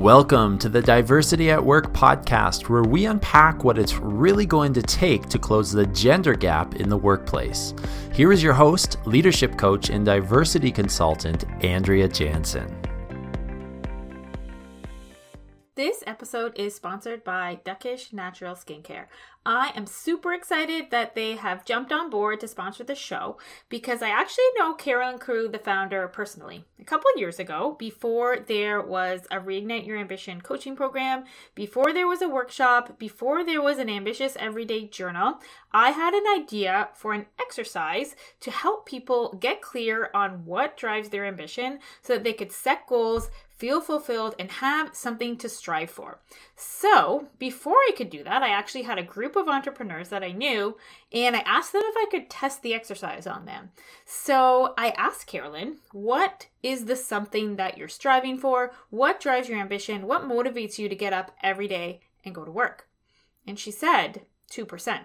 Welcome to the Diversity at Work podcast, where we unpack what it's really going to take to close the gender gap in the workplace. Here is your host, leadership coach, and diversity consultant, Andrea Jansen. Episode is sponsored by Duckish Natural Skincare. I am super excited that they have jumped on board to sponsor the show because I actually know Carolyn Crew, the founder, personally. A couple years ago, before there was a Reignite Your Ambition coaching program, before there was a workshop, before there was an ambitious everyday journal, I had an idea for an exercise to help people get clear on what drives their ambition so that they could set goals, feel fulfilled, and have something to strive for. So, before I could do that, I actually had a group of entrepreneurs that I knew, and I asked them if I could test the exercise on them. So, I asked Carolyn, what is the something that you're striving for? What drives your ambition? What motivates you to get up every day and go to work? And she said, 2%.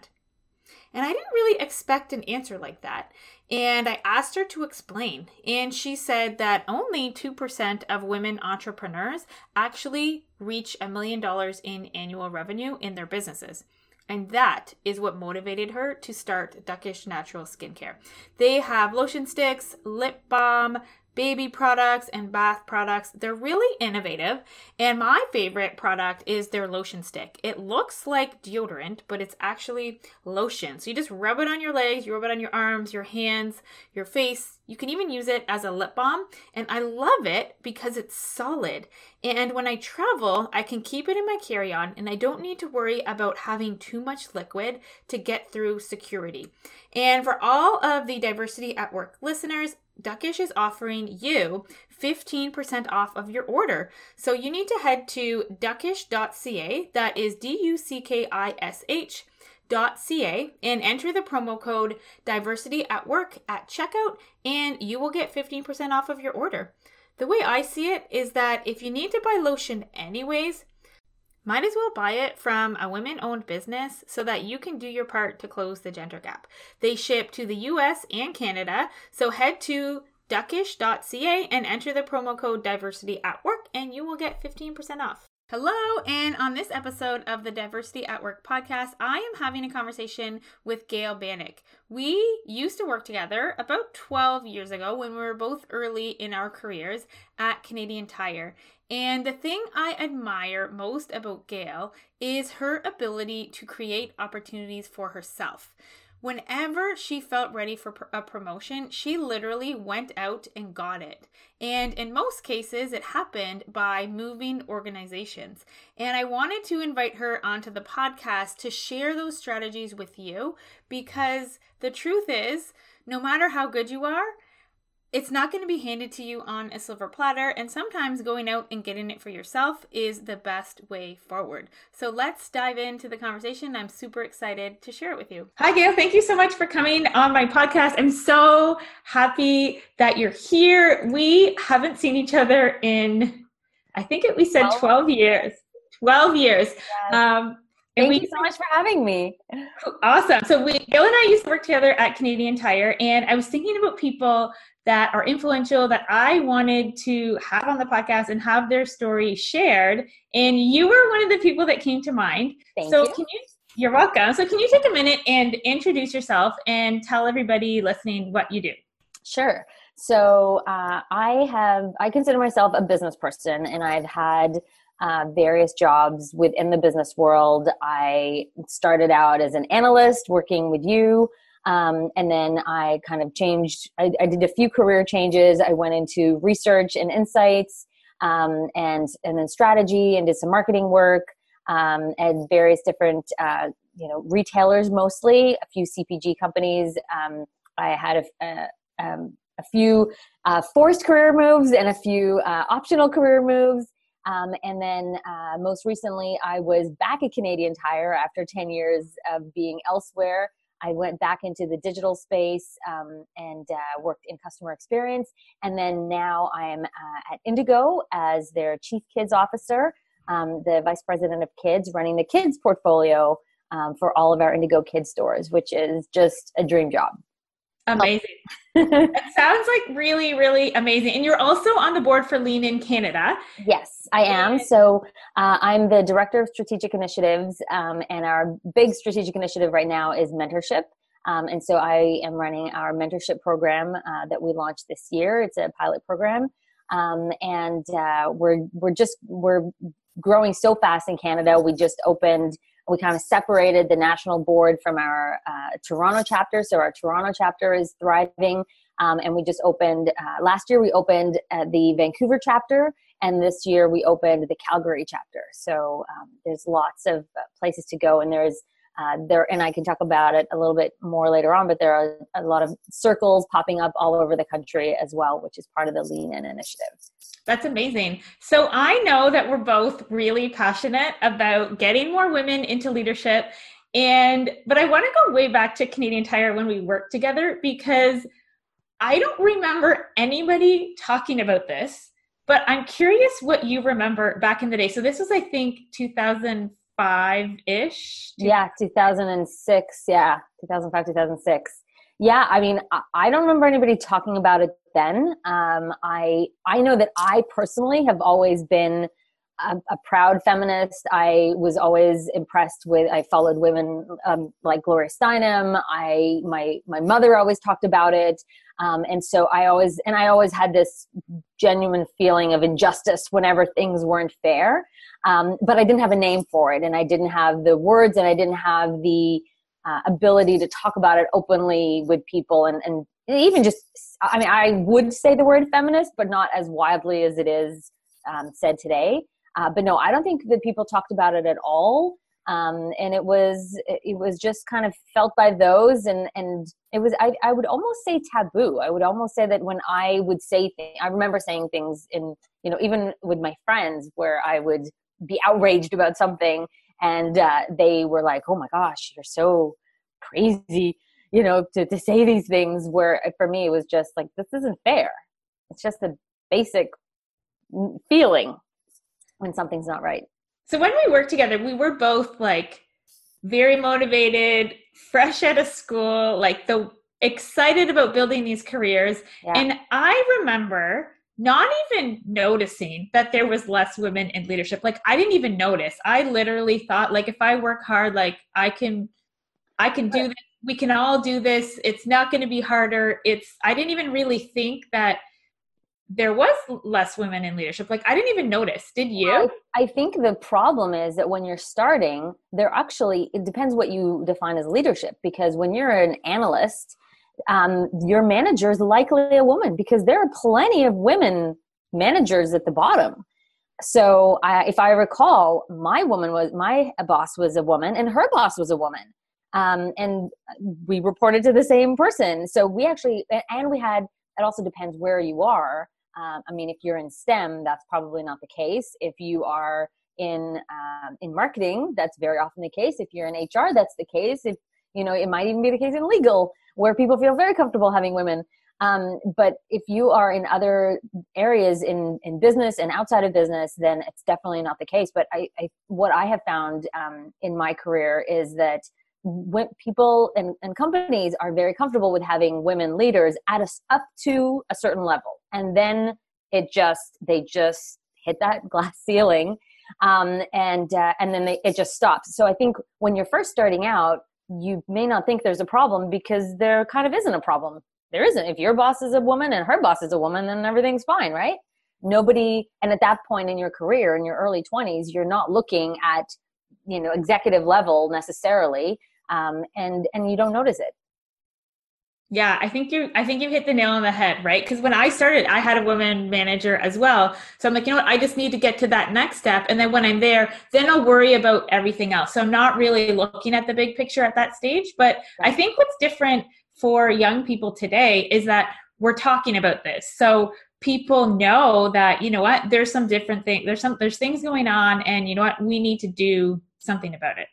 And I didn't really expect an answer like that. And I asked her to explain. And she said that only 2% of women entrepreneurs actually reach a million dollars in annual revenue in their businesses. And that is what motivated her to start Duckish Natural Skincare. They have lotion sticks, lip balm, baby products and bath products. They're really innovative. And my favorite product is their lotion stick. It looks like deodorant, but it's actually lotion. So you just rub it on your legs, you rub it on your arms, your hands, your face. You can even use it as a lip balm. And I love it because it's solid. And when I travel, I can keep it in my carry on and I don't need to worry about having too much liquid to get through security. And for all of the diversity at work listeners, Duckish is offering you 15% off of your order. So you need to head to duckish.ca, that is D U C K I S H. .ca and enter the promo code diversity at work at checkout and you will get 15% off of your order. The way I see it is that if you need to buy lotion anyways, might as well buy it from a women owned business so that you can do your part to close the gender gap. They ship to the US and Canada, so head to duckish.ca and enter the promo code diversity at work and you will get 15% off. Hello, and on this episode of the Diversity at Work podcast, I am having a conversation with Gail Bannock. We used to work together about 12 years ago when we were both early in our careers at Canadian Tire. And the thing I admire most about Gail is her ability to create opportunities for herself. Whenever she felt ready for a promotion, she literally went out and got it. And in most cases, it happened by moving organizations. And I wanted to invite her onto the podcast to share those strategies with you because the truth is, no matter how good you are, it's not going to be handed to you on a silver platter, and sometimes going out and getting it for yourself is the best way forward. So let's dive into the conversation. I'm super excited to share it with you. Hi, Gail. Thank you so much for coming on my podcast. I'm so happy that you're here. We haven't seen each other in, I think it, we said 12, 12 years. 12 years. Yes. Um, Thank we, you so much for having me. Awesome. So we Gail and I used to work together at Canadian Tire, and I was thinking about people that are influential that I wanted to have on the podcast and have their story shared. And you were one of the people that came to mind. Thank so you. can you you're welcome. So can you take a minute and introduce yourself and tell everybody listening what you do? Sure. So uh, I have I consider myself a business person, and I've had uh, various jobs within the business world. I started out as an analyst working with you um, and then I kind of changed, I, I, did a few career changes. I went into research and insights um, and, and then strategy and did some marketing work um, at various different, uh, you know, retailers mostly, a few CPG companies. Um, I had a, a, um, a few uh, forced career moves and a few uh, optional career moves. Um, and then uh, most recently, I was back at Canadian Tire after 10 years of being elsewhere. I went back into the digital space um, and uh, worked in customer experience. And then now I am uh, at Indigo as their chief kids officer, um, the vice president of kids, running the kids portfolio um, for all of our Indigo kids stores, which is just a dream job. Amazing. it sounds like really, really amazing. And you're also on the board for Lean In Canada. Yes, I am. So uh, I'm the director of strategic initiatives, um, and our big strategic initiative right now is mentorship. Um, and so I am running our mentorship program uh, that we launched this year. It's a pilot program, um, and uh, we're we're just we're growing so fast in Canada. We just opened we kind of separated the national board from our uh, Toronto chapter. So our Toronto chapter is thriving. Um, and we just opened, uh, last year we opened uh, the Vancouver chapter, and this year we opened the Calgary chapter. So um, there's lots of uh, places to go, and there's uh, there, and I can talk about it a little bit more later on, but there are a lot of circles popping up all over the country as well, which is part of the Lean In initiative. That's amazing. So I know that we're both really passionate about getting more women into leadership. And, but I want to go way back to Canadian Tire when we worked together because I don't remember anybody talking about this, but I'm curious what you remember back in the day. So this was, I think, 2005 ish. Yeah, 2006. Yeah, 2005, 2006 yeah i mean i don't remember anybody talking about it then um, i i know that i personally have always been a, a, proud feminist. I was always impressed with i followed women um, like gloria steinem. I my my mother always talked about it. Um, and so i always and i always had this genuine feeling of injustice whenever things weren't fair. Um, but i didn't have a name for it and i didn't have the words and i didn't have the uh, ability to talk about it openly with people. And, and even just i mean i would say the word feminist but not as widely as it is um, said today uh, but no i don't think that people talked about it at all. Um, and it was it was just kind of felt by those and and it was I, I would almost say taboo. I would almost say that when i would say things i remember saying things in you know even with my friends where i would be outraged about something and uh, they were like oh my gosh you're so crazy you know to, to say these things. Where uh, for me it was just like this isn't fair. It's just a basic feeling when something's not right. So when we worked together we were both like very motivated fresh out of school like the excited about building these careers. Yeah. and i remember not even noticing that there was less women in leadership. Like i didn't even notice. I literally thought like if i work hard like i can i can do this. We can all do this. It's not going to be harder. It's i didn't even really think that there was less women in leadership like i didn't even notice did you I, I think the problem is that when you're starting there actually it depends what you define as leadership because when you're an analyst um, your manager is likely a woman because there are plenty of women managers at the bottom. So I, if I recall, my woman was my boss was a woman, and her boss was a woman, um, and we reported to the same person. So we actually, and we had. It also depends where you are. Um, I mean, if you're in STEM, that's probably not the case. If you are in um, in marketing, that's very often the case. If you're in HR, that's the case. If you know, it might even be the case in legal where people feel very comfortable having women. Um, but if you are in other areas in, in business and outside of business, then it's definitely not the case. But I, I what I have found um, in my career is that when people and, and companies are very comfortable with having women leaders at us up to a certain level, and then it just they just hit that glass ceiling, um, and uh, and then they, it just stops. So I think when you're first starting out, you may not think there's a problem because there kind of isn't a problem. There isn't. If your boss is a woman and her boss is a woman, then everything's fine, right? Nobody, and at that point in your career, in your early 20s, you're not looking at, you know, executive level necessarily, um, and and you don't notice it. Yeah, I think you I think you hit the nail on the head, right? Because when I started, I had a woman manager as well. So I'm like, you know what, I just need to get to that next step. And then when I'm there, then I'll worry about everything else. So I'm not really looking at the big picture at that stage. But I think what's different for young people today is that we're talking about this. So people know that, you know what, there's some different thing. there's some there's things going on, and you know what, we need to do something about it.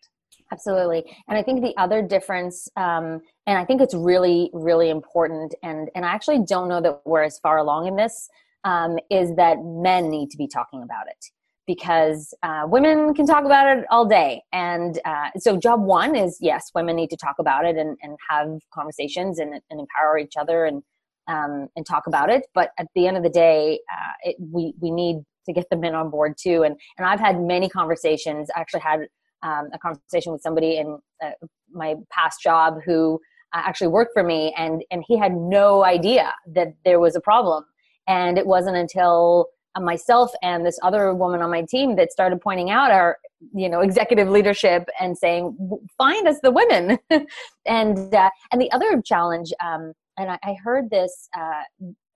Absolutely. And I think the other difference, um, and I think it's really, really important, and, and I actually don't know that we're as far along in this, um, is that men need to be talking about it. because uh, women can talk about it all day. And uh, so, job one is yes, women need to talk about it and, and have conversations and, and empower each other and um, and talk about it. But at the end of the day, uh, it, we we need to get the men on board too. And and I've had many conversations. Actually had um, a conversation with somebody in uh, my past job who uh, actually worked for me, and and he had no idea that there was a problem. And it wasn't until uh, myself and this other woman on my team that started pointing out our you know executive leadership and saying find us the women and uh, and the other challenge um, and I, I, heard this uh,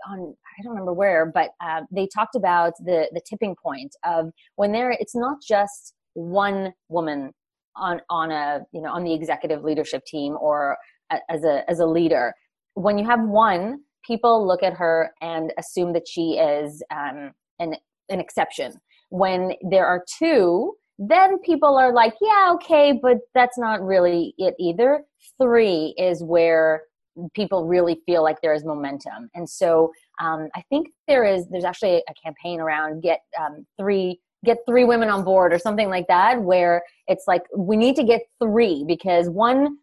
on i don't remember where but uh, they talked about the the tipping point of when there it's not just one woman on on a you know on the executive leadership team or as a as a leader when you have one people look at her and assume that she is um, an an exception. When there are two, then people are like, yeah, okay, but that's not really it either. Three is where people really feel like there is momentum, and so um, I think there is. There's actually a campaign around get um, three get three women on board or something like that, where it's like we need to get three because one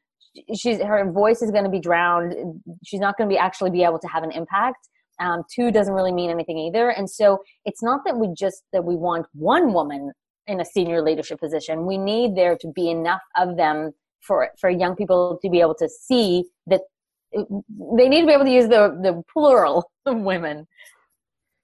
she's her voice is going to be drowned. She's not going to be actually be able to have an impact. Um, two doesn't really mean anything either. And so it's not that we just that we want one woman in a senior leadership position. We need there to be enough of them for for young people to be able to see that they need to be able to use the the plural of women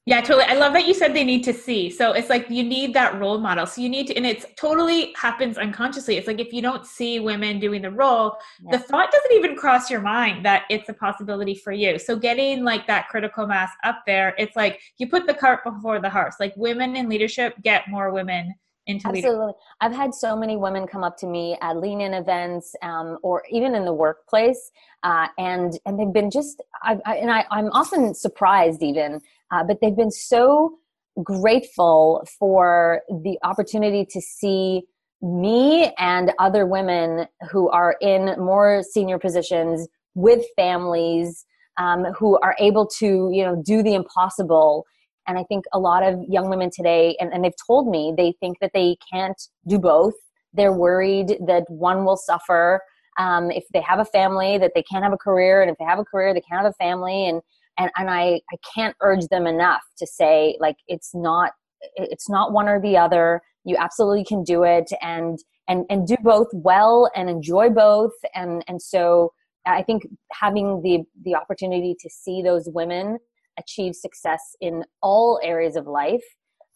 yeah, totally. I love that you said they need to see. So it's like you need that role model. So you need to, and it's totally happens unconsciously. It's like if you don't see women doing the role, yeah. the thought doesn't even cross your mind that it's a possibility for you. So getting like that critical mass up there, it's like you put the cart before the horse. Like women in leadership get more women into Absolutely. Leadership. I've had so many women come up to me at lean in events um, or even in the workplace. Uh, and, and they've been just, I, I, and I, I'm often surprised even uh, but they've been so grateful for the opportunity to see me and other women who are in more senior positions with families um, who are able to you know do the impossible and i think a lot of young women today and, and they've told me they think that they can't do both. They're worried that one will suffer um, if they have a family that they can't have a career and if they have a career they can't have a family. And and and I I can't urge them enough to say like it's not it's not one or the other. You absolutely can do it and and and do both well and enjoy both. And and so I think having the the opportunity to see those women achieve success in all areas of life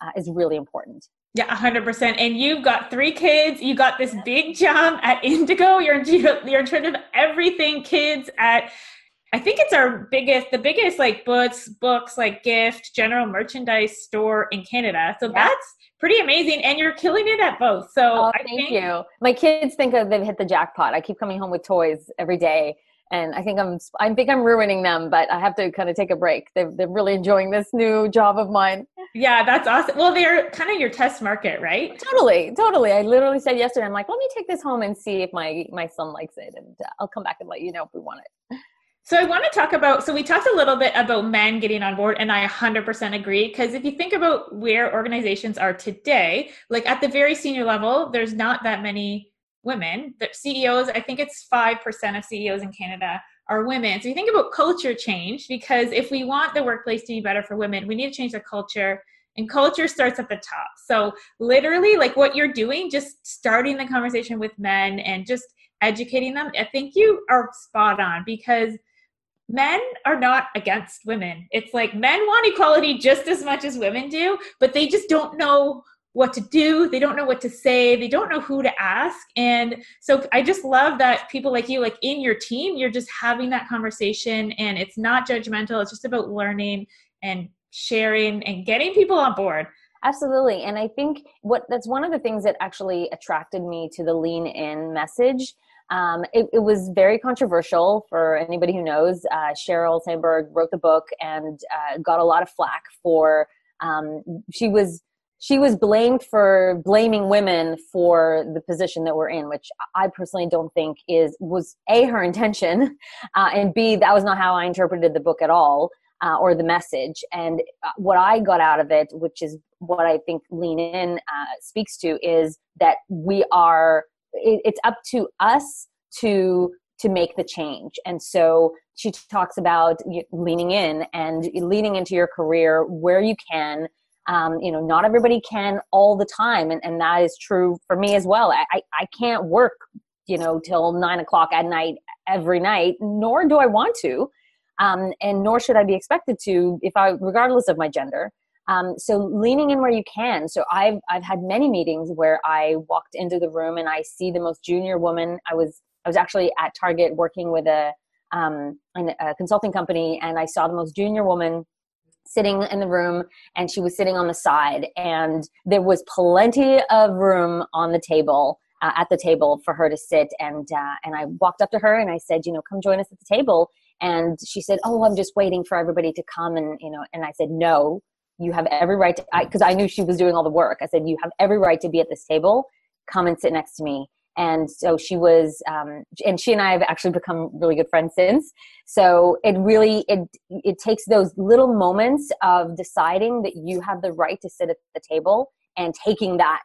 uh, is really important. Yeah, 100%. And you've got three kids. You got this big job at Indigo. You're in, you're in charge of everything kids at I think it's our biggest, the biggest like books, books like gift, general merchandise store in Canada. So yeah. that's pretty amazing, and you're killing it at both. So oh, I thank think- you. My kids think that they've hit the jackpot. I keep coming home with toys every day, and I think I'm I think I'm ruining them, but I have to kind of take a break. They're they're really enjoying this new job of mine. Yeah, that's awesome. Well, they're kind of your test market, right? Totally, totally. I literally said yesterday, I'm like, let me take this home and see if my my son likes it, and uh, I'll come back and let you know if we want it. So I want to talk about so we talked a little bit about men getting on board and I 100% agree because if you think about where organizations are today, like at the very senior level, there's not that many women. The CEOs, I think it's 5% of CEOs in Canada are women. So you think about culture change because if we want the workplace to be better for women, we need to change the culture and culture starts at the top. So literally like what you're doing just starting the conversation with men and just educating them, I think you are spot on because men are not against women. It's like men want equality just as much as women do, but they just don't know what to do. They don't know what to say. They don't know who to ask. And so I just love that people like you, like in your team, you're just having that conversation and it's not judgmental. It's just about learning and sharing and getting people on board. Absolutely. And I think what that's one of the things that actually attracted me to the lean in message um, it, it, was very controversial for anybody who knows. Uh, Sheryl Sandberg wrote the book and uh, got a lot of flack for. Um, she was she was blamed for blaming women for the position that we're in, which I personally don't think is was a her intention, uh, and b that was not how I interpreted the book at all. uh, or the message. And uh, what I got out of it, which is what I think Lean In uh, speaks to, is that we are. It, it's up to us to to make the change. And so she talks about leaning in and leaning into your career where you can. Um, you know, not everybody can all the time, and, and that is true for me as well. I, I can't work, you know, till nine o'clock at night every night, nor do I want to um, and nor should I be expected to if I, regardless of my gender. Um, so leaning in where you can. So I've I've had many meetings where I walked into the room and I see the most junior woman. I was I was actually at Target working with a um, a consulting company, and I saw the most junior woman sitting in the room and she was sitting on the side and there was plenty of room on the table uh, at the table for her to sit and uh, and I walked up to her and I said you know come join us at the table. And she said oh i'm just waiting for everybody to come and you know and i said no you have every right to because I, I, knew she was doing all the work. I said you have every right to be at this table. Come and sit next to me and so she was um, and she and i have actually become really good friends since. So it really it it takes those little moments of deciding that you have the right to sit at the table and taking that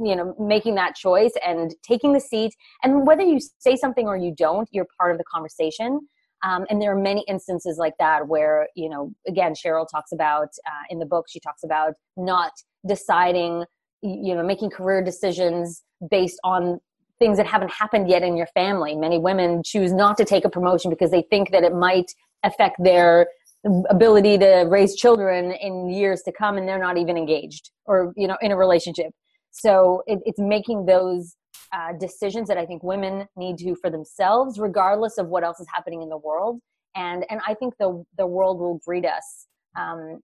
you know making that choice and taking the seat. And whether you say something or you don't you're part of the conversation. Um, and there are many instances like that where, you know, again, Sheryl talks about uh, in the book, she talks about not deciding, you know, making career decisions based on things that haven't happened yet in your family. Many women choose not to take a promotion because they think that it might affect their ability to raise children in years to come and they're not even engaged or, you know, in a relationship. So it, it's making those uh, decisions that I think women need to for themselves, regardless of what else is happening in the world. And and I think the the world will greet us, um,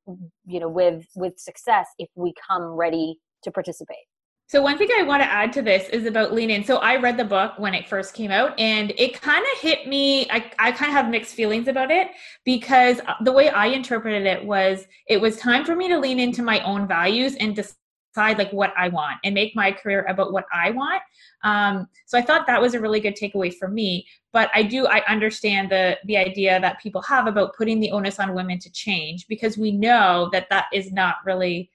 you know, with with success if we come ready to participate. So one thing I want to add to this is about lean in. So I read the book when it first came out and it kind of hit me. I, I kind of have mixed feelings about it because the way I interpreted it was it was time for me to lean into my own values and decide like what I want and make my career about what I want. Um, so I thought that was a really good takeaway for me. But I do I understand the the idea that people have about putting the onus on women to change because we know that that is not really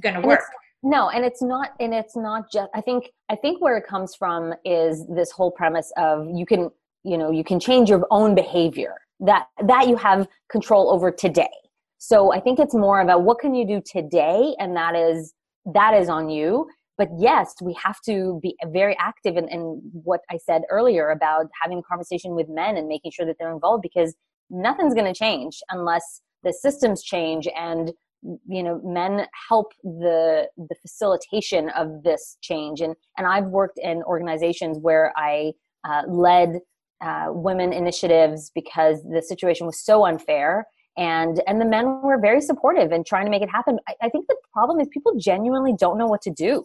going to work. No, and it's not and it's not just I think I think where it comes from is this whole premise of you can you know you can change your own behavior that that you have control over today. So I think it's more about what can you do today and that is that is on you but yes we have to be very active in, in what i said earlier about having a conversation with men and making sure that they're involved because nothing's going to change unless the systems change and you know men help the the facilitation of this change. And and i've worked in organizations where i uh, led uh, women initiatives because the situation was so unfair. And and the men were very supportive and trying to make it happen. I, I, think the problem is people genuinely don't know what to do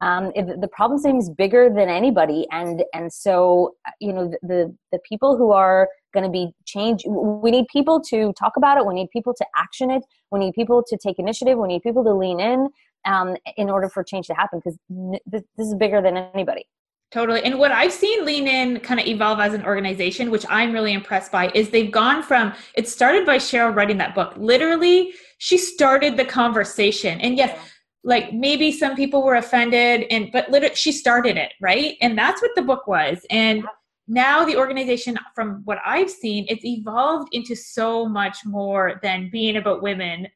um, the problem seems bigger than anybody and and so you know the the, the people who are going to be changed we need people to talk about it we need people to action it we need people to take initiative we need people to lean in um, in order for change to happen because this, this is bigger than anybody Totally. And what I've seen Lean In kind of evolve as an organization, which I'm really impressed by, is they've gone from it started by Sheryl writing that book. Literally, she started the conversation. And yes, like maybe some people were offended and but literally she started it, right? And that's what the book was. And now the organization from what I've seen, it's evolved into so much more than being about women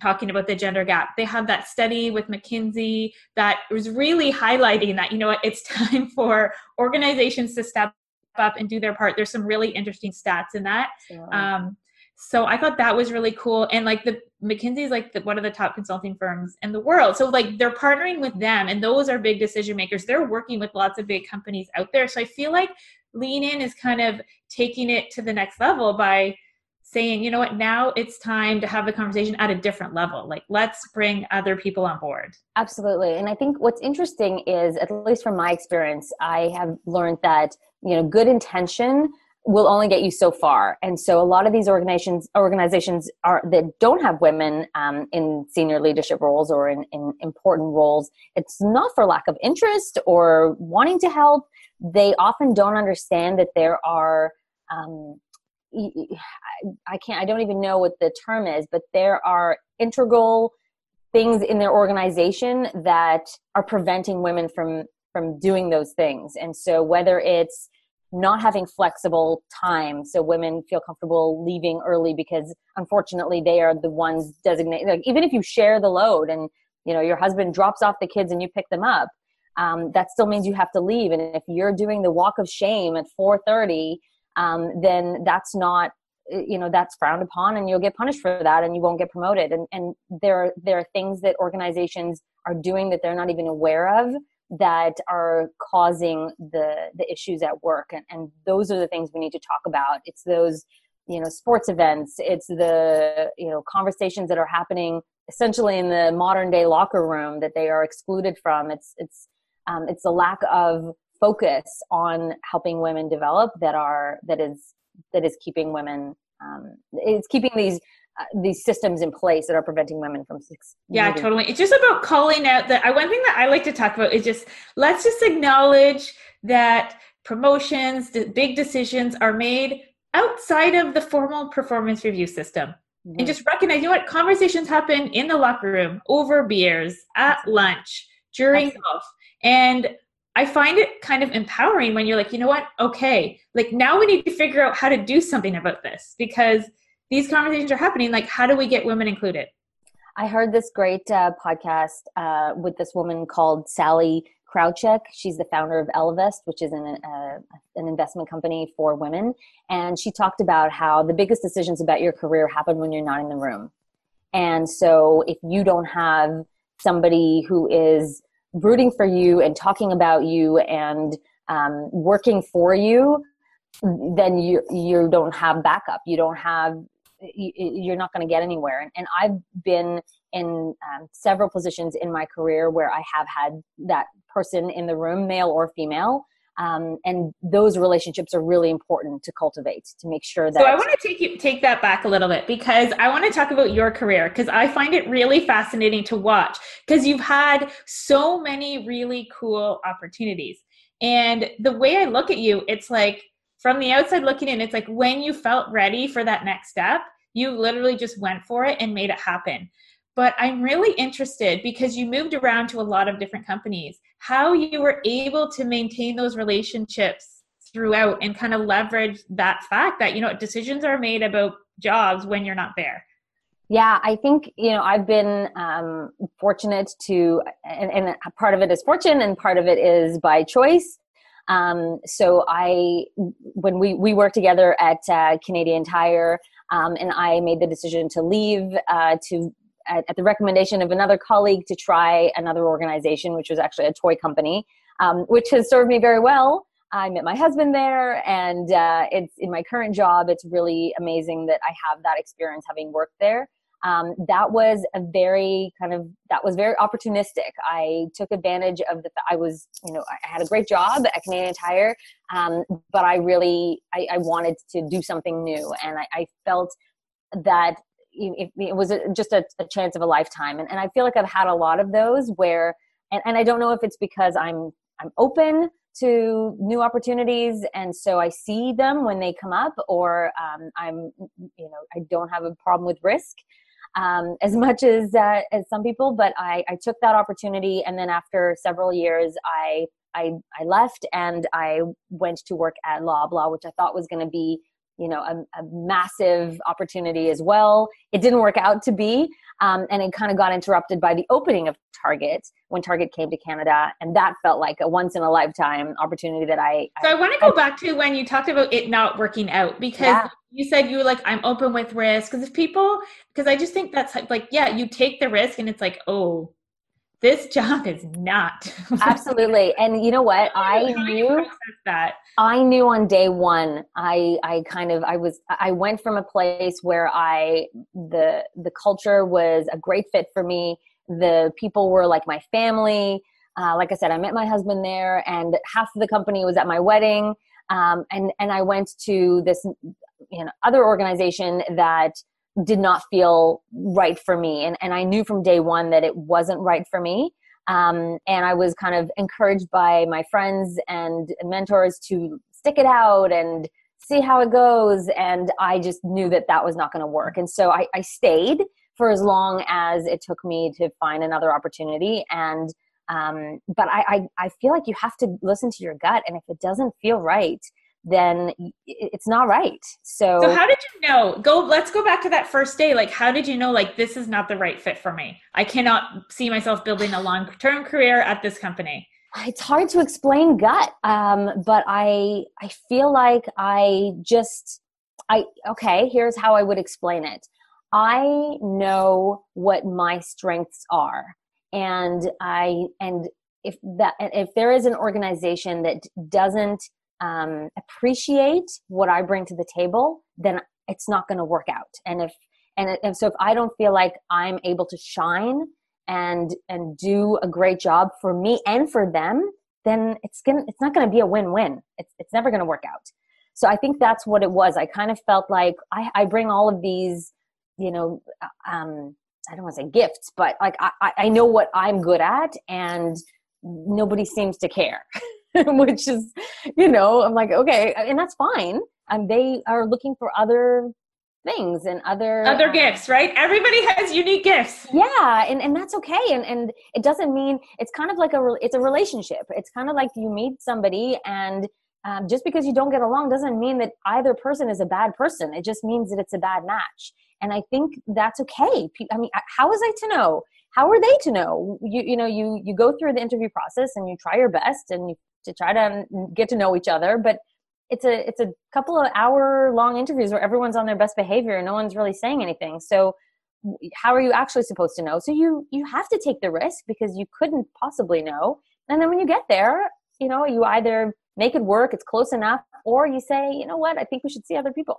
talking about the gender gap. They have that study with McKinsey that was really highlighting that, you know, it's time for organizations to step up and do their part. There's some really interesting stats in that. Um, so I thought that was really cool. And like the McKinsey is like the, one of the top consulting firms in the world. So like they're partnering with them and those are big decision makers. They're working with lots of big companies out there. So I feel like Lean In is kind of taking it to the next level by saying, you know what, now it's time to have the conversation at a different level. Like, let's bring other people on board. Absolutely. And I think what's interesting is, at least from my experience, I have learned that, you know, good intention will only get you so far. And so a lot of these organizations organizations are that don't have women um, in senior leadership roles or in, in important roles. It's not for lack of interest or wanting to help. They often don't understand that there are um, I can't, I don't even know what the term is, but there are integral things in their organization that are preventing women from from doing those things and so whether it's not having flexible time so women feel comfortable leaving early because unfortunately they are the ones designated like even if you share the load and you know your husband drops off the kids and you pick them up um, that still means you have to leave. And if you're doing the walk of shame at 4.30 um, then that's not you know that's frowned upon and you'll get punished for that and you won't get promoted. And and there are there are things that organizations are doing that they're not even aware of that are causing the the issues at work. And, and those are the things we need to talk about. It's those you know sports events. It's the you know conversations that are happening essentially in the modern day locker room that they are excluded from. It's it's um, it's a lack of focus on helping women develop that are that is that is keeping women um, it's keeping these these systems in place that are preventing women from. Yeah, totally. It's just about calling out that. I, one thing that I like to talk about is just let's just acknowledge that promotions, the big decisions are made outside of the formal performance review system. Mm-hmm. And just recognize, you know what, conversations happen in the locker room, over beers, at lunch, during golf. And I find it kind of empowering when you're like, you know what? Okay, like now we need to figure out how to do something about this because these conversations are happening. Like, how do we get women included? I heard this great uh, podcast uh, with this woman called Sallie Krawcheck. She's the founder of Ellevest, which is an, uh, an investment company for women. And she talked about how the biggest decisions about your career happen when you're not in the room. And so if you don't have somebody who is rooting for you and talking about you and um, working for you, then you you don't have backup. You don't have you're not going to get anywhere. And, and I've been in um, several positions in my career where I have had that person in the room, male or female. Um, and those relationships are really important to cultivate to make sure that. So I want to take you take that back a little bit because I want to talk about your career because I find it really fascinating to watch because you've had so many really cool opportunities. And the way I look at you, it's like from the outside looking in, it's like when you felt ready for that next step, you literally just went for it and made it happen. But I'm really interested because you moved around to a lot of different companies, how you were able to maintain those relationships throughout and kind of leverage that fact that, you know, decisions are made about jobs when you're not there. Yeah, I think you know I've been um, fortunate to, and, and, part of it is fortune, and part of it is by choice. Um, so I, when we we worked together at uh, Canadian Tire, um, and I made the decision to leave uh, to at, at, the recommendation of another colleague to try another organization, which was actually a toy company, um, which has served me very well. I met my husband there, and uh, it's in my current job. It's really amazing that I have that experience having worked there. Um, that was a very kind of that was very opportunistic. I took advantage of the. I was you know I had a great job at Canadian Tire, um, but I really I, I, wanted to do something new, and I, I felt that it, was just a, a, chance of a lifetime and, and i feel like i've had a lot of those where and, and i don't know if it's because i'm i'm open to new opportunities and so i see them when they come up or um, i'm you know i don't have a problem with risk um, as much as uh, as some people but I, I took that opportunity and then after several years i i, I left and i went to work at loblaw which i thought was going to be you know a, a, massive opportunity as well. It didn't work out to be um, and it kind of got interrupted by the opening of target when target came to canada and that felt like a once in a lifetime opportunity that i so i, I want to go I, back to when you talked about it not working out because yeah. you said you were like i'm open with risk because if people because i just think that's like yeah you take the risk and it's like oh this job is not. Absolutely. And you know what? I knew that. I knew on day one i i kind of i was i went from a place where i the the culture was a great fit for me. The people were like my family. Uh, like i said i met my husband there and half of the company was at my wedding. Um, and and i went to this you know other organization that did not feel right for me. And, and I knew from day one that it wasn't right for me. Um, and I was kind of encouraged by my friends and mentors to stick it out and see how it goes. And I just knew that that was not going to work. And so I, I stayed for as long as it took me to find another opportunity. And, um, but I, I, I feel like you have to listen to your gut. And if it doesn't feel right, then it's not right. So, so how did you know? Go, let's go back to that first day. Like, how did you know, like, this is not the right fit for me? I cannot see myself building a long term career at this company it's hard to explain gut um, but i i feel like i just i okay here's how i would explain it i know what my strengths are and i and if that if there is an organization that doesn't um, appreciate what i bring to the table then it's not going to work out. And if and, and so if i don't feel like i'm able to shine and and do a great job for me and for them then it's gonna it's not gonna be a win-win. It's, it's never gonna work out. So i think that's what it was. I kind of felt like i, I bring all of these you know um, i don't want to say gifts but like I, I know what i'm good at and nobody seems to care which is you know i'm like okay and that's fine. And they are looking for other things and other other um, gifts right? Everybody has unique gifts. Yeah and, and that's okay. And and it doesn't mean it's kind of like a it's a relationship. It's kind of like you meet somebody and um, just because you don't get along doesn't mean that either person is a bad person. It just means that it's a bad match. And i think that's okay. I mean how was i to know? How are they to know? You you know you you go through the interview process and you try your best and you to try to get to know each other but it's a it's a couple of hour long interviews where everyone's on their best behavior and no one's really saying anything so how are you actually supposed to know so you you have to take the risk because you couldn't possibly know and then when you get there you know you either make it work it's close enough or you say you know what i think we should see other people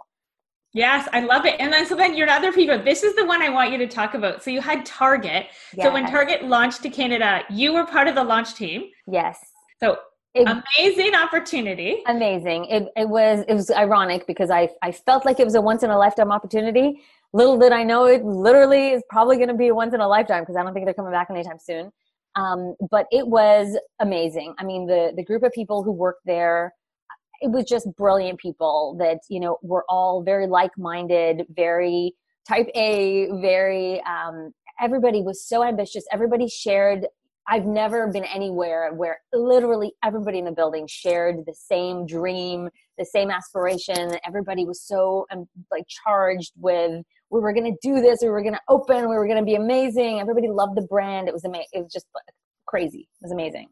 Yes, I love it. And then so then you're other people. This is the one I want you to talk about. So you had Target. Yes. So when Target launched to Canada, you were part of the launch team. Yes. So it, amazing opportunity. Amazing. It, it was it was ironic because I I felt like it was a once in a lifetime opportunity. Little did I know it literally is probably going to be a once in a lifetime because I don't think they're coming back anytime soon. Um, but it was amazing. I mean, the the group of people who worked there, it was just brilliant people that you know were all very like minded, very type A, very. Um, everybody was so ambitious. Everybody shared I've never been anywhere where literally everybody in the building shared the same dream, the same aspiration. Everybody was so um, like charged with we were going to do this, we were going to open, we were going to be amazing. Everybody loved the brand. It was amazing. It was just crazy. It was amazing.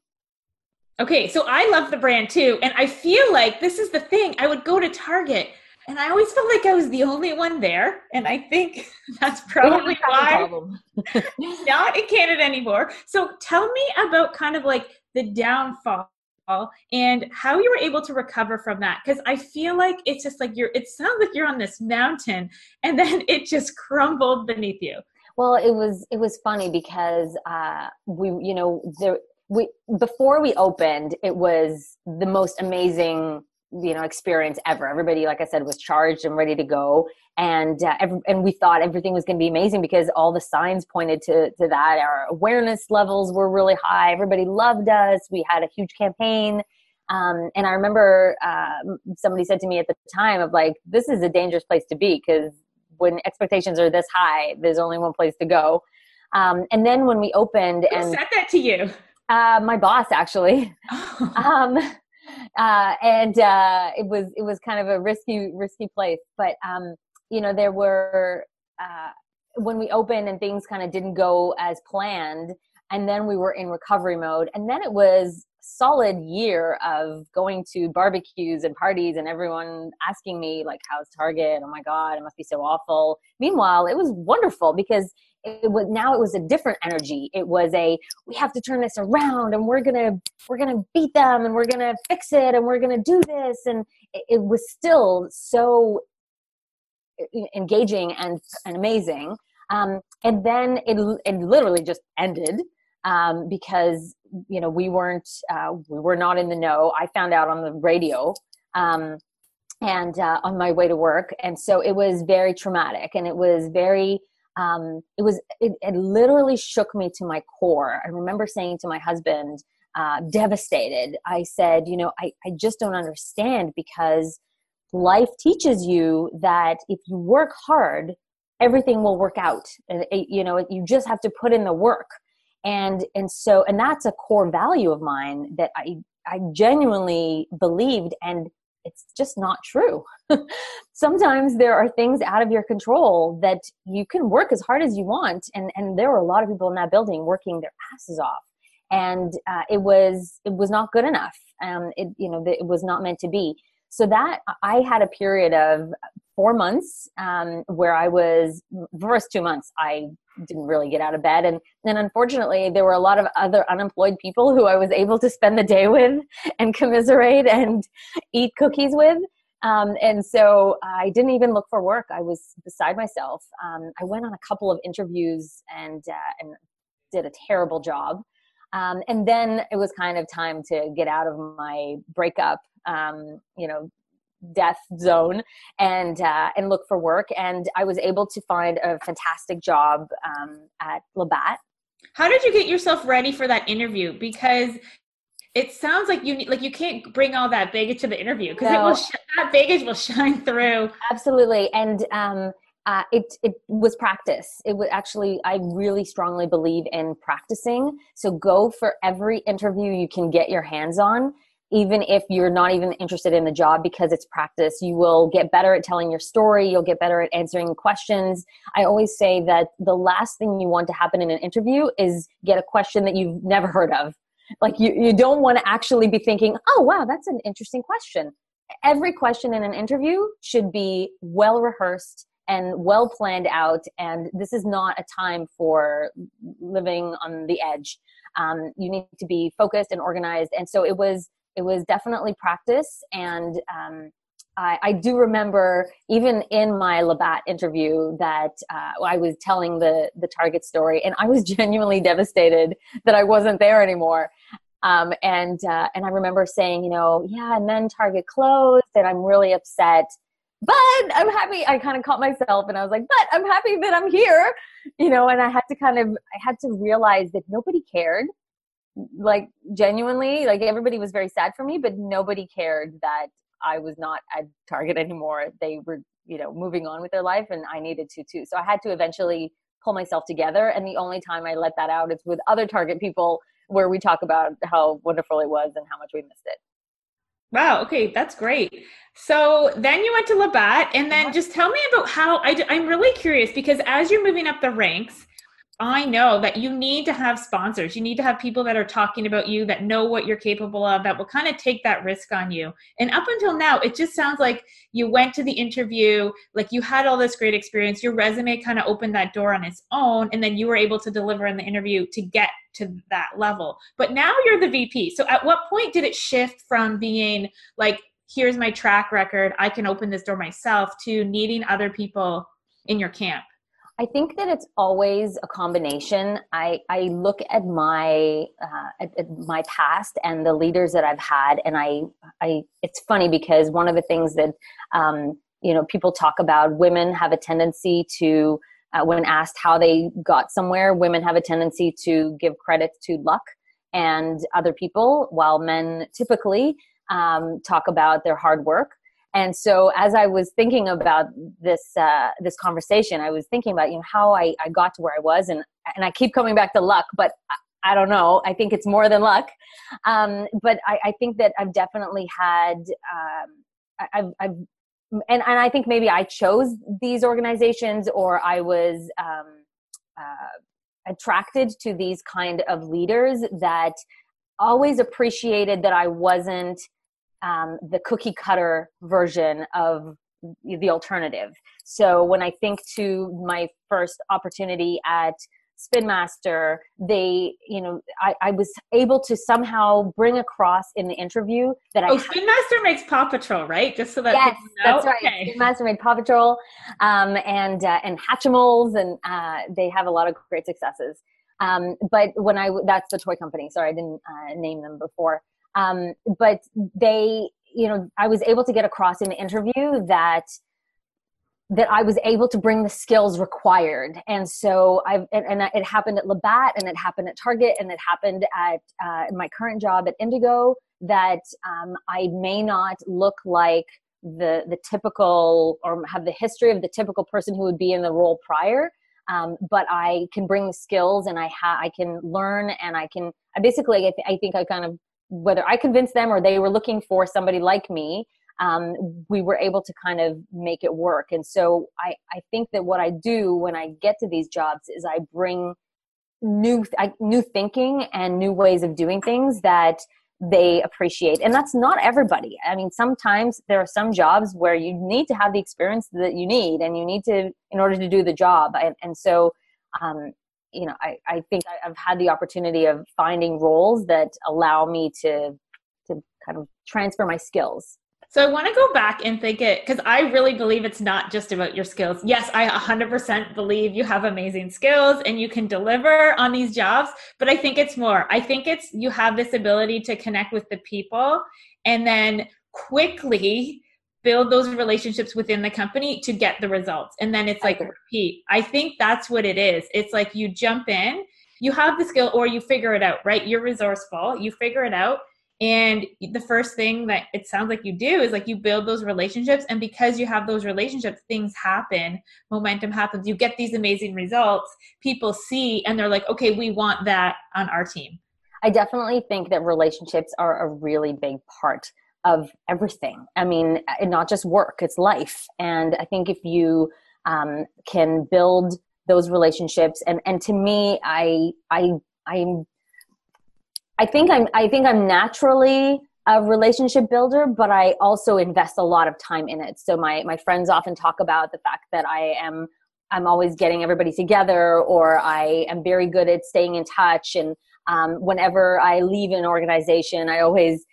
Okay, so I love the brand too, and I feel like this is the thing. I would go to Target and I always felt like I was the only one there. And I think that's probably why not in Canada anymore. So tell me about kind of like the downfall and how you were able to recover from that because i feel like it's just like you're it sounds like you're on this mountain and then it just crumbled beneath you well it was it was funny because uh we you know there we before we opened it was the most amazing you know experience ever. Everybody like i said was charged and ready to go. And uh, every, and we thought everything was going to be amazing because all the signs pointed to to that. Our awareness levels were really high. Everybody loved us. We had a huge campaign. Um, and i remember uh, somebody said to me at the time of like this is a dangerous place to be because when expectations are this high there's only one place to go. Um, and then when we opened Who and said that to you? Uh, my boss actually. Oh. um, uh, and uh, it was it was kind of a risky risky place. But um, you know, there were uh, when we opened and things kind of didn't go as planned, and then we were in recovery mode, and then it was solid year of going to barbecues and parties and everyone asking me like how's target oh my god it must be so awful meanwhile it was wonderful because it was now it was a different energy. It was a we have to turn this around and we're gonna we're gonna beat them and we're gonna fix it and we're gonna do this. And it, it was still so engaging and, and amazing. Um, and then it, it literally just ended um, because you know we weren't uh, we were not in the know. I found out on the radio um, and uh, on my way to work. And so it was very traumatic and it was very um, it was it, it, literally shook me to my core i remember saying to my husband uh, devastated i said you know I, I just don't understand because life teaches you that if you work hard, everything will work out. You know, you just have to put in the work. And and so and that's a core value of mine that I I genuinely believed and it's just not true. Sometimes there are things out of your control that you can work as hard as you want and and there were a lot of people in that building working their asses off. And uh, it was it was not good enough. Um it you know it was not meant to be. So that i had a period of four months um, where i was first two months i didn't really get out of bed. And then unfortunately there were a lot of other unemployed people who i was able to spend the day with and commiserate and eat cookies with. Um, and so i didn't even look for work. I was beside myself. Um, i went on a couple of interviews and uh, and did a terrible job. Um, and then it was kind of time to get out of my breakup, um, you know, death zone and uh, and look for work. And I was able to find a fantastic job um, at Labatt. How did you get yourself ready for that interview? Because it sounds like you need, like you can't bring all that baggage to the interview because no. it will sh- that baggage will shine through. Absolutely, and um, uh, it it was practice. It was actually I really strongly believe in practicing. So go for every interview you can get your hands on, even if you're not even interested in the job, because it's practice. You will get better at telling your story. You'll get better at answering questions. I always say that the last thing you want to happen in an interview is get a question that you've never heard of. Like you, you don't want to actually be thinking, oh wow, that's an interesting question. Every question in an interview should be well rehearsed and well planned out. And this is not a time for living on the edge. Um, you need to be focused and organized. And so it was it was definitely practice. And um, I, I, do remember even in my Labatt interview that uh, I was telling the the Target story, and I was genuinely devastated that I wasn't there anymore. Um, and uh, and I remember saying, you know, yeah, and then Target closed, and I'm really upset but I'm happy. I kind of caught myself and I was like, but I'm happy that I'm here, you know, and I had to kind of, I had to realize that nobody cared. Like, genuinely, like everybody was very sad for me, but nobody cared that I was not at Target anymore. They were, you know, moving on with their life and I needed to too. So I had to eventually pull myself together. And the only time I let that out is with other Target people where we talk about how wonderful it was and how much we missed it. Wow. Okay, that's great. So then you went to Labatt, and then uh-huh. just tell me about how I, I'm really curious because as you're moving up the ranks, I know that you need to have sponsors. You need to have people that are talking about you, that know what you're capable of, that will kind of take that risk on you. And up until now, it just sounds like you went to the interview, like you had all this great experience. Your resume kind of opened that door on its own, and then you were able to deliver in the interview to get to that level. But now you're the VP. So at what point did it shift from being like, here's my track record, I can open this door myself, to needing other people in your camp? I think that it's always a combination. I, I look at my uh, at, at, my past and the leaders that I've had, and I I it's funny because one of the things that um, you know people talk about women have a tendency to uh, when asked how they got somewhere, women have a tendency to give credit to luck and other people, while men typically um, talk about their hard work. And so, as I was thinking about this uh, this conversation, I was thinking about you know how I, I got to where I was, and and I keep coming back to luck, but I, I don't know. I think it's more than luck, um, but I, I, think that I've definitely had um, I, I've, I've and and I think maybe I chose these organizations, or I was um, uh, attracted to these kind of leaders that always appreciated that I wasn't um, the cookie cutter version of the alternative. So when I think to my first opportunity at Spin Master, they, you know, I, I was able to somehow bring across in the interview that I. Oh, Spin Master makes Paw Patrol, right? Just so that yes, that's right. Okay. Spin Master made Paw Patrol, um, and uh, and Hatchimals, and uh, they have a lot of great successes. Um, but when I that's the toy company. Sorry, I didn't uh, name them before. Um, but they, you know, I was able to get across in the interview that that I was able to bring the skills required. And so I've, and, and, it happened at Labatt and it happened at Target and it happened at uh, my current job at Indigo that um, I may not look like the the typical or have the history of the typical person who would be in the role prior um, but I can bring the skills and I ha- I can learn and I can I basically I, th- I think I kind of whether I convinced them or they were looking for somebody like me um, we were able to kind of make it work. And so I I think that what I do when I get to these jobs is I bring new I, new thinking and new ways of doing things that they appreciate. And that's not everybody. I mean sometimes there are some jobs where you need to have the experience that you need and you need to in order to do the job. And, and so um, you know I, I think i've had the opportunity of finding roles that allow me to to kind of transfer my skills so I want to go back and think it because I really believe it's not just about your skills. Yes, I 100% believe you have amazing skills and you can deliver on these jobs, but I think it's more. I think it's you have this ability to connect with the people and then quickly build those relationships within the company to get the results. And then it's like repeat. I think that's what it is. It's like you jump in, you have the skill or you figure it out, right? You're resourceful, you figure it out and the first thing that it sounds like you do is like you build those relationships. And because you have those relationships, things happen, momentum happens. You get these amazing results. People see and they're like, okay, we want that on our team. I definitely think that relationships are a really big part of everything. I mean, not just work, it's life. And I think if you um, can build those relationships, and, and to me, I, I, I'm I think I'm I think I'm naturally a relationship builder, but I also invest a lot of time in it. So my my friends often talk about the fact that I am I'm always getting everybody together, or I am very good at staying in touch. And um, whenever I leave an organization, I always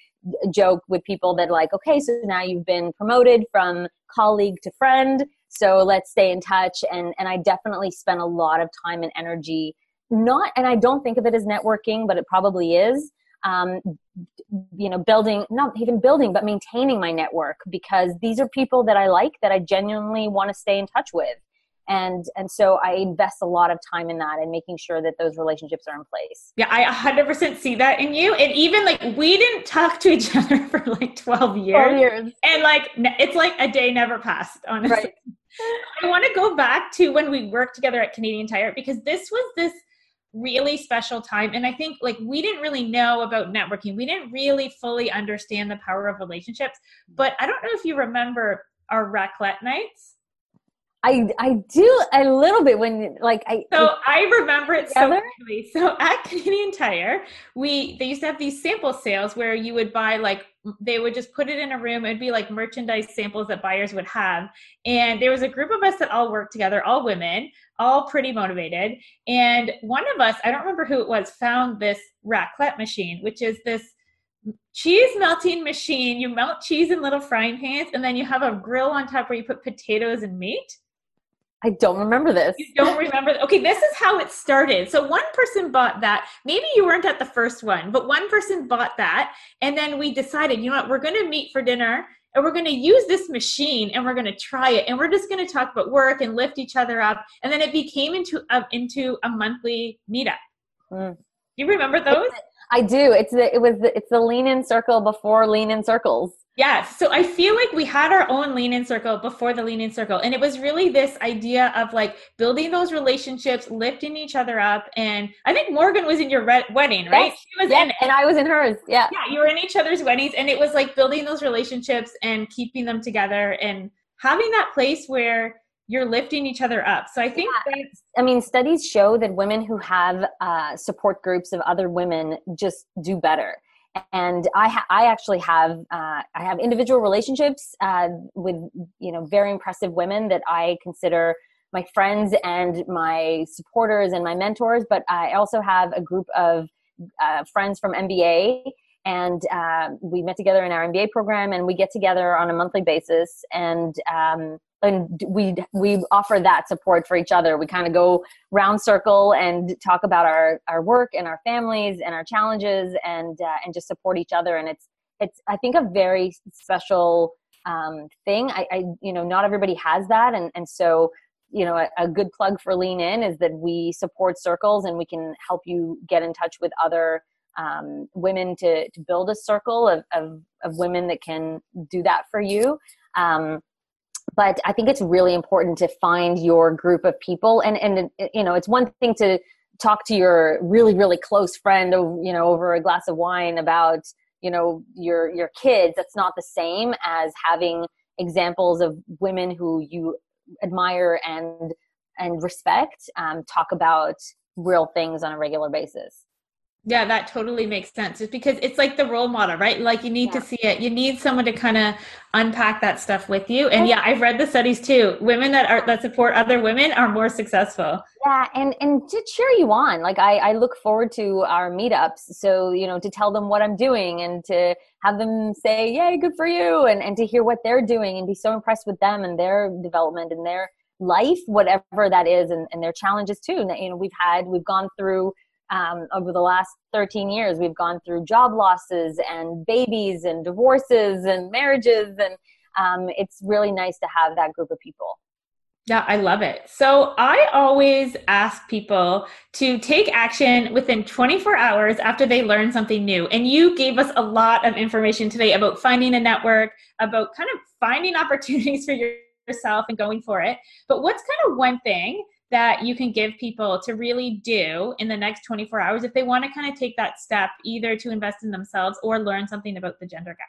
joke with people that like, okay, so now you've been promoted from colleague to friend, so let's stay in touch. And and I definitely spend a lot of time and energy not and i don't think of it as networking but it probably is um, you know building not even building but maintaining my network because these are people that i like that i genuinely want to stay in touch with and and so i invest a lot of time in that and making sure that those relationships are in place yeah i 100% see that in you and even like we didn't talk to each other for like 12 years, 12 years. and like it's like a day never passed honestly right. i want to go back to when we worked together at canadian tire because this was this really special time. And I think like we didn't really know about networking. We didn't really fully understand the power of relationships. Mm. But I don't know if you remember our raclette nights. I I do a little bit when like I So I remember it together? so clearly. So at Canadian Tire, we they used to have these sample sales where you would buy like they would just put it in a room. It'd be like merchandise samples that buyers would have. And there was a group of us that all worked together, all women, all pretty motivated. And one of us, I don't remember who it was, found this raclette machine, which is this cheese melting machine. You melt cheese in little frying pans, and then you have a grill on top where you put potatoes and meat. I don't remember this. You don't remember? Okay, this is how it started. So one person bought that. Maybe you weren't at the first one, but one person bought that. And then we decided, you know what, we're going to meet for dinner and we're going to use this machine and we're going to try it. And we're just going to talk about work and lift each other up. And then it became into a, into a monthly meetup. Mm. You remember those? I do. It's the, it was the, it's the lean in circle before lean in circles. Yes. So I feel like we had our own lean in circle before the lean in circle. And it was really this idea of like building those relationships, lifting each other up. And I think Morgan was in your re- wedding, right? Yes. She was yes. in it. And I was in hers. Yeah. Yeah. You were in each other's weddings. And it was like building those relationships and keeping them together and having that place where you're lifting each other up. So I think yeah. I mean, studies show that women who have uh, support groups of other women just do better and I, ha- I actually have uh, I have individual relationships uh, with you know very impressive women that I consider my friends and my supporters and my mentors. But I also have a group of uh, friends from MBA, and uh, we met together in our MBA program, and we get together on a monthly basis, and um, and we we offer that support for each other. We kind of go round circle and talk about our our work and our families and our challenges and uh, and just support each other. And it's it's i think a very special um, thing. I, I you know not everybody has that. And and so you know a, a, good plug for lean in is that we support circles and we can help you get in touch with other um, women to, to build a circle of, of, of women that can do that for you. Um, but I think it's really important to find your group of people, and and you know, it's one thing to talk to your really really close friend, you know, over a glass of wine about you know your your kids. That's not the same as having examples of women who you admire and and respect um, talk about real things on a regular basis yeah, that totally makes sense. It's because it's like the role model, right? Like you need yeah. to see it. You need someone to kind of unpack that stuff with you. And yeah, I've read the studies too. Women that are that support other women are more successful. Yeah, and and to cheer you on. Like I, I look forward to our meetups. So, you know, to tell them what I'm doing and to have them say, Yay, good for you and, and to hear what they're doing and be so impressed with them and their development and their life, whatever that is, and, and their challenges too. And you know, we've had we've gone through um, over the last 13 years we've gone through job losses and babies and divorces and marriages and um, it's really nice to have that group of people yeah, I love it. So I always ask people to take action within 24 hours after they learn something new. And you gave us a lot of information today about finding a network, about kind of finding opportunities for yourself and going for it. But what's kind of one thing that you can give people to really do in the next 24 hours if they want to kind of take that step either to invest in themselves or learn something about the gender gap?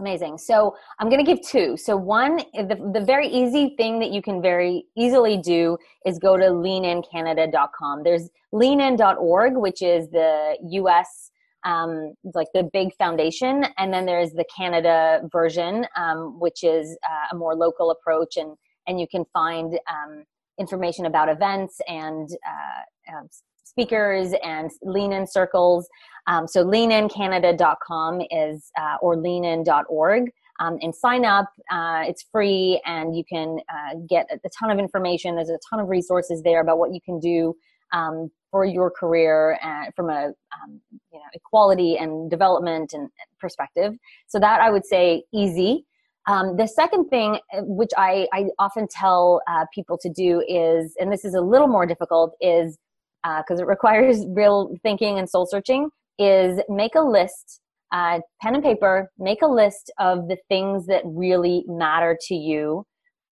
Amazing. So I'm going to give two. So one, the, the very easy thing that you can very easily do is go to leanincanada.com. There's leanin.org, which is the U.S. Um, like the big foundation, and then there's the Canada version, um, which is uh, a more local approach, and and you can find um, information about events and uh, um, speakers and lean in circles. Um, so leanincanada.com is uh, or leanin.org. Um, and sign up. Uh, it's free, and you can uh, get a ton of information. There's a ton of resources there about what you can do um, for your career uh, from a um, you know equality and development and perspective. So that I would say easy. Um, the second thing, uh, which I, I often tell uh, people to do, is, and this is a little more difficult, is because uh, it requires real thinking and soul searching, is make a list, uh, pen and paper, make a list of the things that really matter to you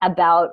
about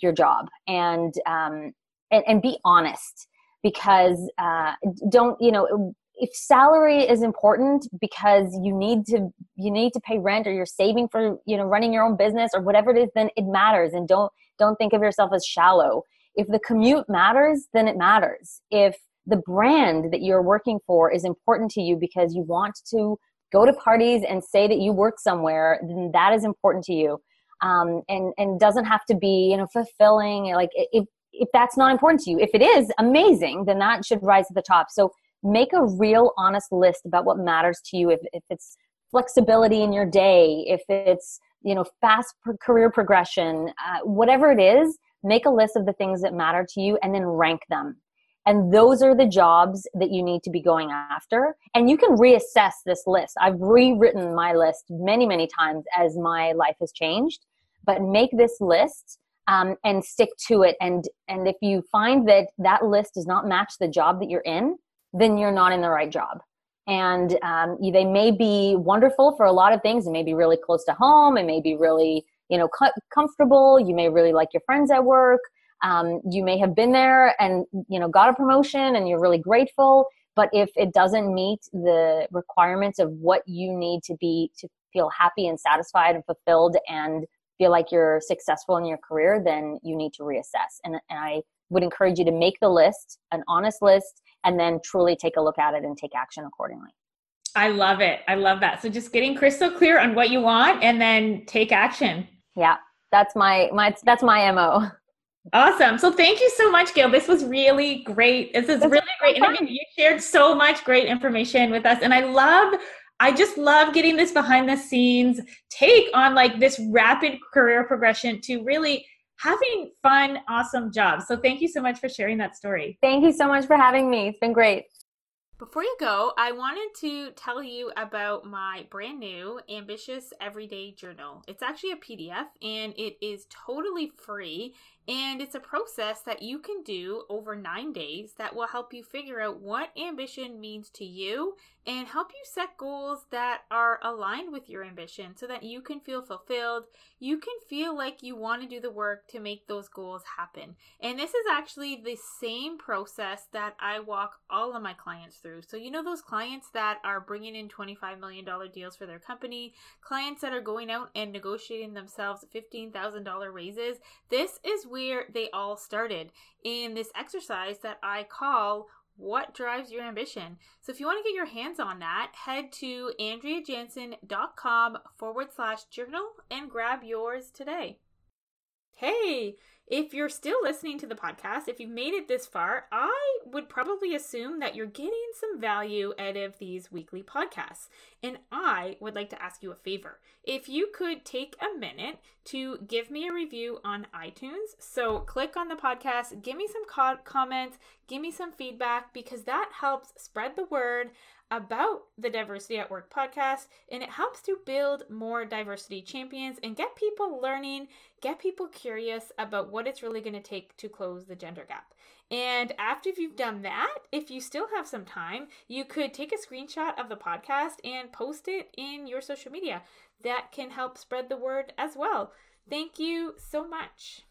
your job, and um, and, and be honest because uh, don't you know if salary is important because you need to you need to pay rent or you're saving for you know running your own business or whatever it is then it matters. And don't don't think of yourself as shallow. If the commute matters then it matters. If the brand that you're working for is important to you because you want to go to parties and say that you work somewhere then that is important to you. Um, and and doesn't have to be you know fulfilling like if if that's not important to you. If it is amazing then that should rise to the top. So make a real honest list about what matters to you. If, if it's flexibility in your day if it's you know fast career progression uh, whatever it is make a list of the things that matter to you and then rank them. And those are the jobs that you need to be going after. And you can reassess this list. I've rewritten my list many many times as my life has changed but make this list um, and stick to it. And and if you find that that list does not match the job that you're in then you're not in the right job. And um, they may be wonderful for a lot of things. It may be really close to home. It may be really, you know, co- comfortable. You may really like your friends at work. Um, you may have been there and, you know, got a promotion and you're really grateful. But if it doesn't meet the requirements of what you need to be to feel happy and satisfied and fulfilled and feel like you're successful in your career, then you need to reassess. And, and I would encourage you to make the list, an honest list, and then truly take a look at it and take action accordingly. I love it. I love that. So just getting crystal clear on what you want and then take action. Yeah. That's my my that's my MO. Awesome. So thank you so much, Gail. This was really great. This is this really great interview. You shared so much great information with us. And I love I just love getting this behind the scenes take on like this rapid career progression to really having fun, awesome jobs. So thank you so much for sharing that story. Thank you so much for having me. It's been great. Before you go, I wanted to tell you about my brand new Ambitious Everyday Journal. It's actually a PDF and it is totally free And it's a process that you can do over nine days that will help you figure out what ambition means to you and help you set goals that are aligned with your ambition so that you can feel fulfilled. You can feel like you want to do the work to make those goals happen. And this is actually the same process that I walk all of my clients through. So, you know, those clients that are bringing in $25 million deals for their company, clients that are going out and negotiating themselves $15,000 raises, this is where they all started in this exercise that I call what drives your ambition. So if you want to get your hands on that, head to andreajansen.com forward slash journal and grab yours today. Hey, if you're still listening to the podcast, if you've made it this far, I would probably assume that you're getting some value out of these weekly podcasts. And I would like to ask you a favor. If you could take a minute to give me a review on iTunes, so click on the podcast, give me some co- comments, give me some feedback, because that helps spread the word about the Diversity at Work podcast, and it helps to build more diversity champions and get people learning, get people curious about what it's really going to take to close the gender gap. And after you've done that, if you still have some time, you could take a screenshot of the podcast and post it in your social media. That can help spread the word as well. Thank you so much.